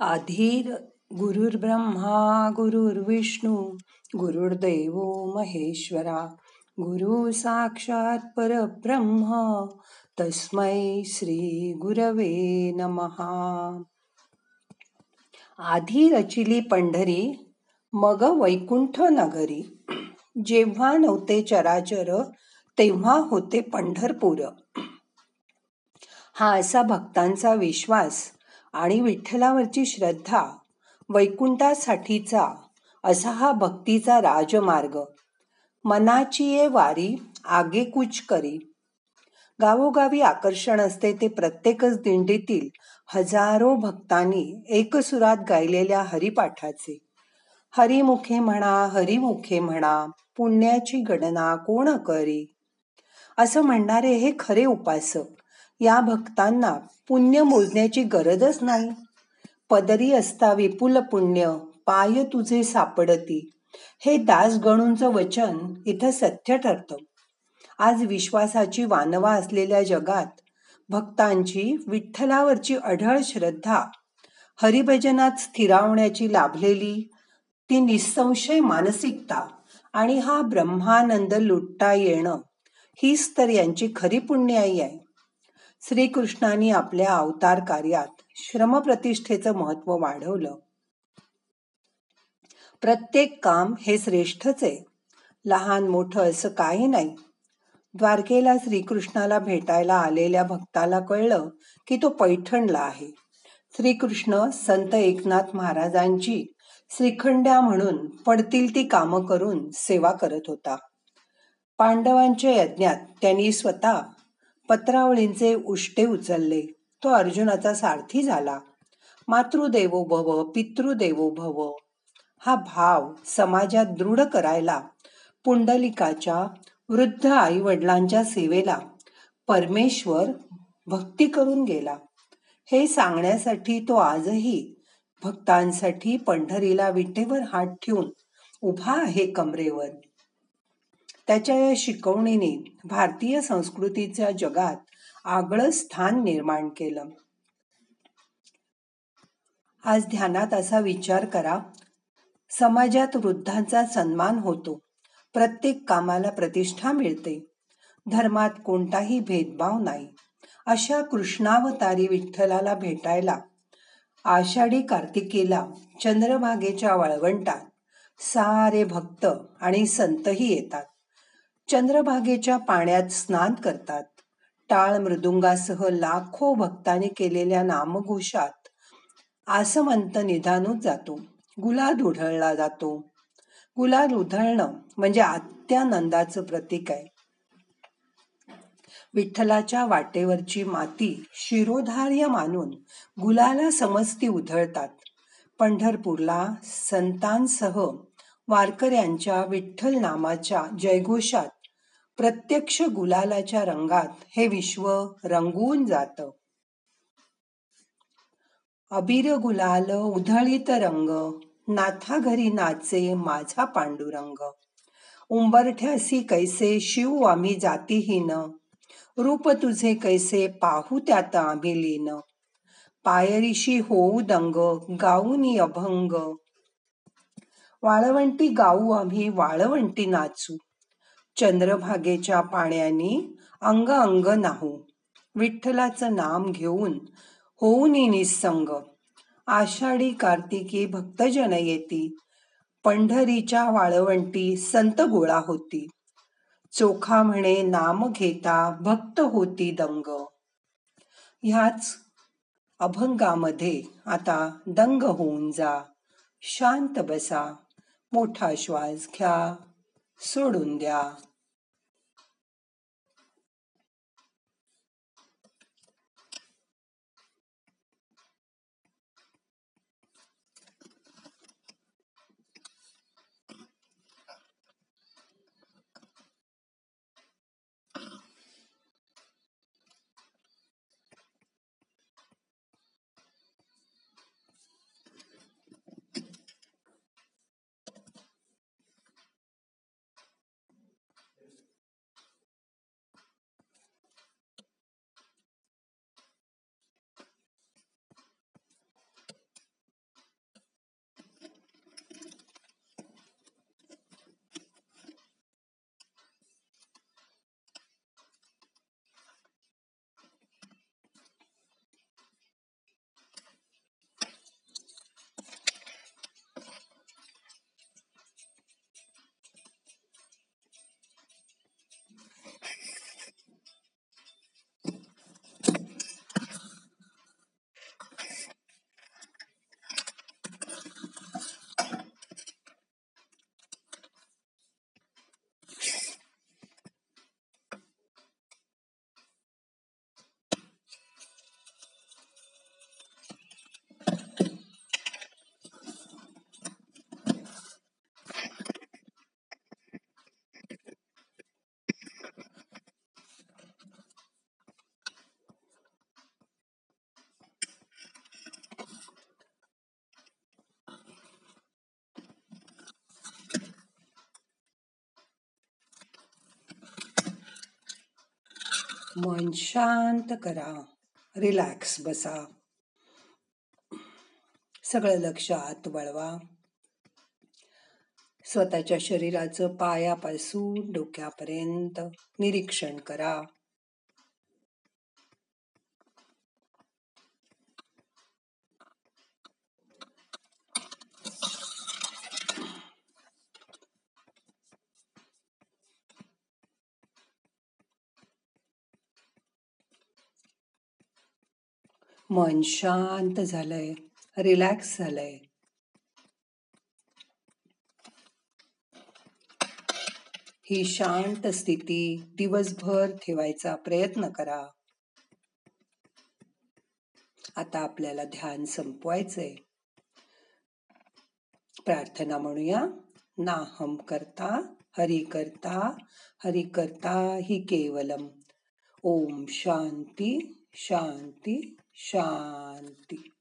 आधीर गुरुर्ब्रह्मा गुरुर्विष्णू गुरुर्दैव महेश्वरा गुरु साक्षात परब्रह्म तस्मै श्री गुरवे नमहा आधी रचिली पंढरी मग वैकुंठ नगरी. जेव्हा नव्हते चराचर तेव्हा होते पंढरपूर. हा असा भक्तांचा विश्वास आणि विठ्ठलावरची श्रद्धा वैकुंठासाठीचा असा हा भक्तीचा राजमार्ग. मनाची ये वारी आगे कुच करी. गावोगावी आकर्षण असते ते प्रत्येकच दिंडीतील हजारो भक्तांनी एकसुरात गायलेल्या हरिपाठाचे. हरिमुखे म्हणा हरिमुखे म्हणा पुण्याची गणना कोण करी? असं म्हणणारे हे खरे उपासक. या भक्तांना पुण्य मोजण्याची गरजच नाही. पदरी असता विपुल पुण्य पाय तुझे सापडती. हे दास गणूंचं वचन इथं सत्य ठरतं. आज विश्वासाची वानवा असलेल्या जगात भक्तांची विठ्ठलावरची अढळ श्रद्धा हरिभजनात स्थिरावण्याची लाभलेली ती निसंशय मानसिकता आणि हा ब्रह्मानंद लुटता येणं हीच तर यांची खरी पुण्याई आहे. श्रीकृष्णाने आपल्या अवतार कार्यात श्रमप्रतिष्ठेचं महत्त्व वाढवलं. प्रत्येक काम हे श्रेष्ठच आहे. लहान मोठं असं काही नाही. द्वारकेला श्रीकृष्णाला भेटायला आलेल्या भक्ताला कळलं की तो पैठणला आहे. श्रीकृष्ण संत एकनाथ महाराजांची श्रीखंड्या म्हणून पडतील ती कामं करून सेवा करत होता. पांडवांच्या यज्ञात त्यांनी स्वतः पत्रावळींचे उष्टे उचलले. तो अर्जुनाचा सारथी झाला. मातृदेवो भव पितृदेवो भव हा भाव समाजात दृढ करायला पुंडलिकाच्या वृद्ध आई वडिलांच्या सेवेला परमेश्वर भक्ती करून गेला. हे सांगण्यासाठी तो आजही भक्तांसाठी पंढरीला विटेवर हात ठेवून उभा आहे कमरेवर. त्याच्या या शिकवणीने भारतीय संस्कृतीच्या जगात आगळं स्थान निर्माण केलं. आज ध्यानात असा विचार करा समाजात वृद्धांचा सन्मान होतो प्रत्येक कामाला प्रतिष्ठा मिळते धर्मात कोणताही भेदभाव नाही. अशा कृष्णावतारी विठ्ठलाला भेटायला आषाढी कार्तिकेला चंद्रभागेच्या वाळवंटात सारे भक्त आणि संतही येतात. चंद्रभागेच्या पाण्यात स्नान करतात. टाळ मृदुंगासह लाखो भक्तांनी केलेल्या नामघोषात आसमंत निधानूच जातो. गुलाल उधळला जातो. गुलाल उधळणं म्हणजे आत्यानंदाचं प्रतीक आहे. विठ्ठलाच्या वाटेवरची माती शिरोधार्य मानून गुलाला समजती उधळतात. पंढरपूरला संतांसह वारकऱ्यांच्या विठ्ठल नामाच्या जयघोषात प्रत्यक्ष गुलालाच्या रंगात हे विश्व रंगून जात. अबीर गुलाल उधळीत रंग नाथा घरी नाचे माझा पांडुरंग. उंबरठ्यासी कैसे शिव आम्ही जातीहीन रूप तुझे कैसे पाहू त्यात आम्ही लीन. पायरीशी होऊ दंग गाऊनी अभंग. वाळवंटी गाऊ आम्ही वाळवंटी नाचू. चंद्रभागेच्या पाण्यानी अंग अंग नाहू. विठ्ठलाचं नाम घेऊन होऊन निसंग. आषाढी कार्तिकी भक्तजन येती. पंढरीच्या वाळवंटी संत गोळा होती. चोखा म्हणे नाम घेता भक्त होती दंग. ह्याच अभंगामध्ये आता दंग होऊन जा. शांत बसा मोठा श्वास घ्या. सोडून द्या. मन शांत करा. रिलॅक्स बसा. सगळं लक्ष आत वळवा. स्वतःच्या शरीराचं पायापासून डोक्यापर्यंत निरीक्षण करा. मन शांत झालंय रिलॅक्स झालंय. ही शांत स्थिती दिवसभर ठेवायचा प्रयत्न करा. आता आपल्याला ध्यान संपवायचंय. प्रार्थना म्हणूया. नाहम करता हरि करता हरि करता हि केवलम. ओम शांती. शांती शांती.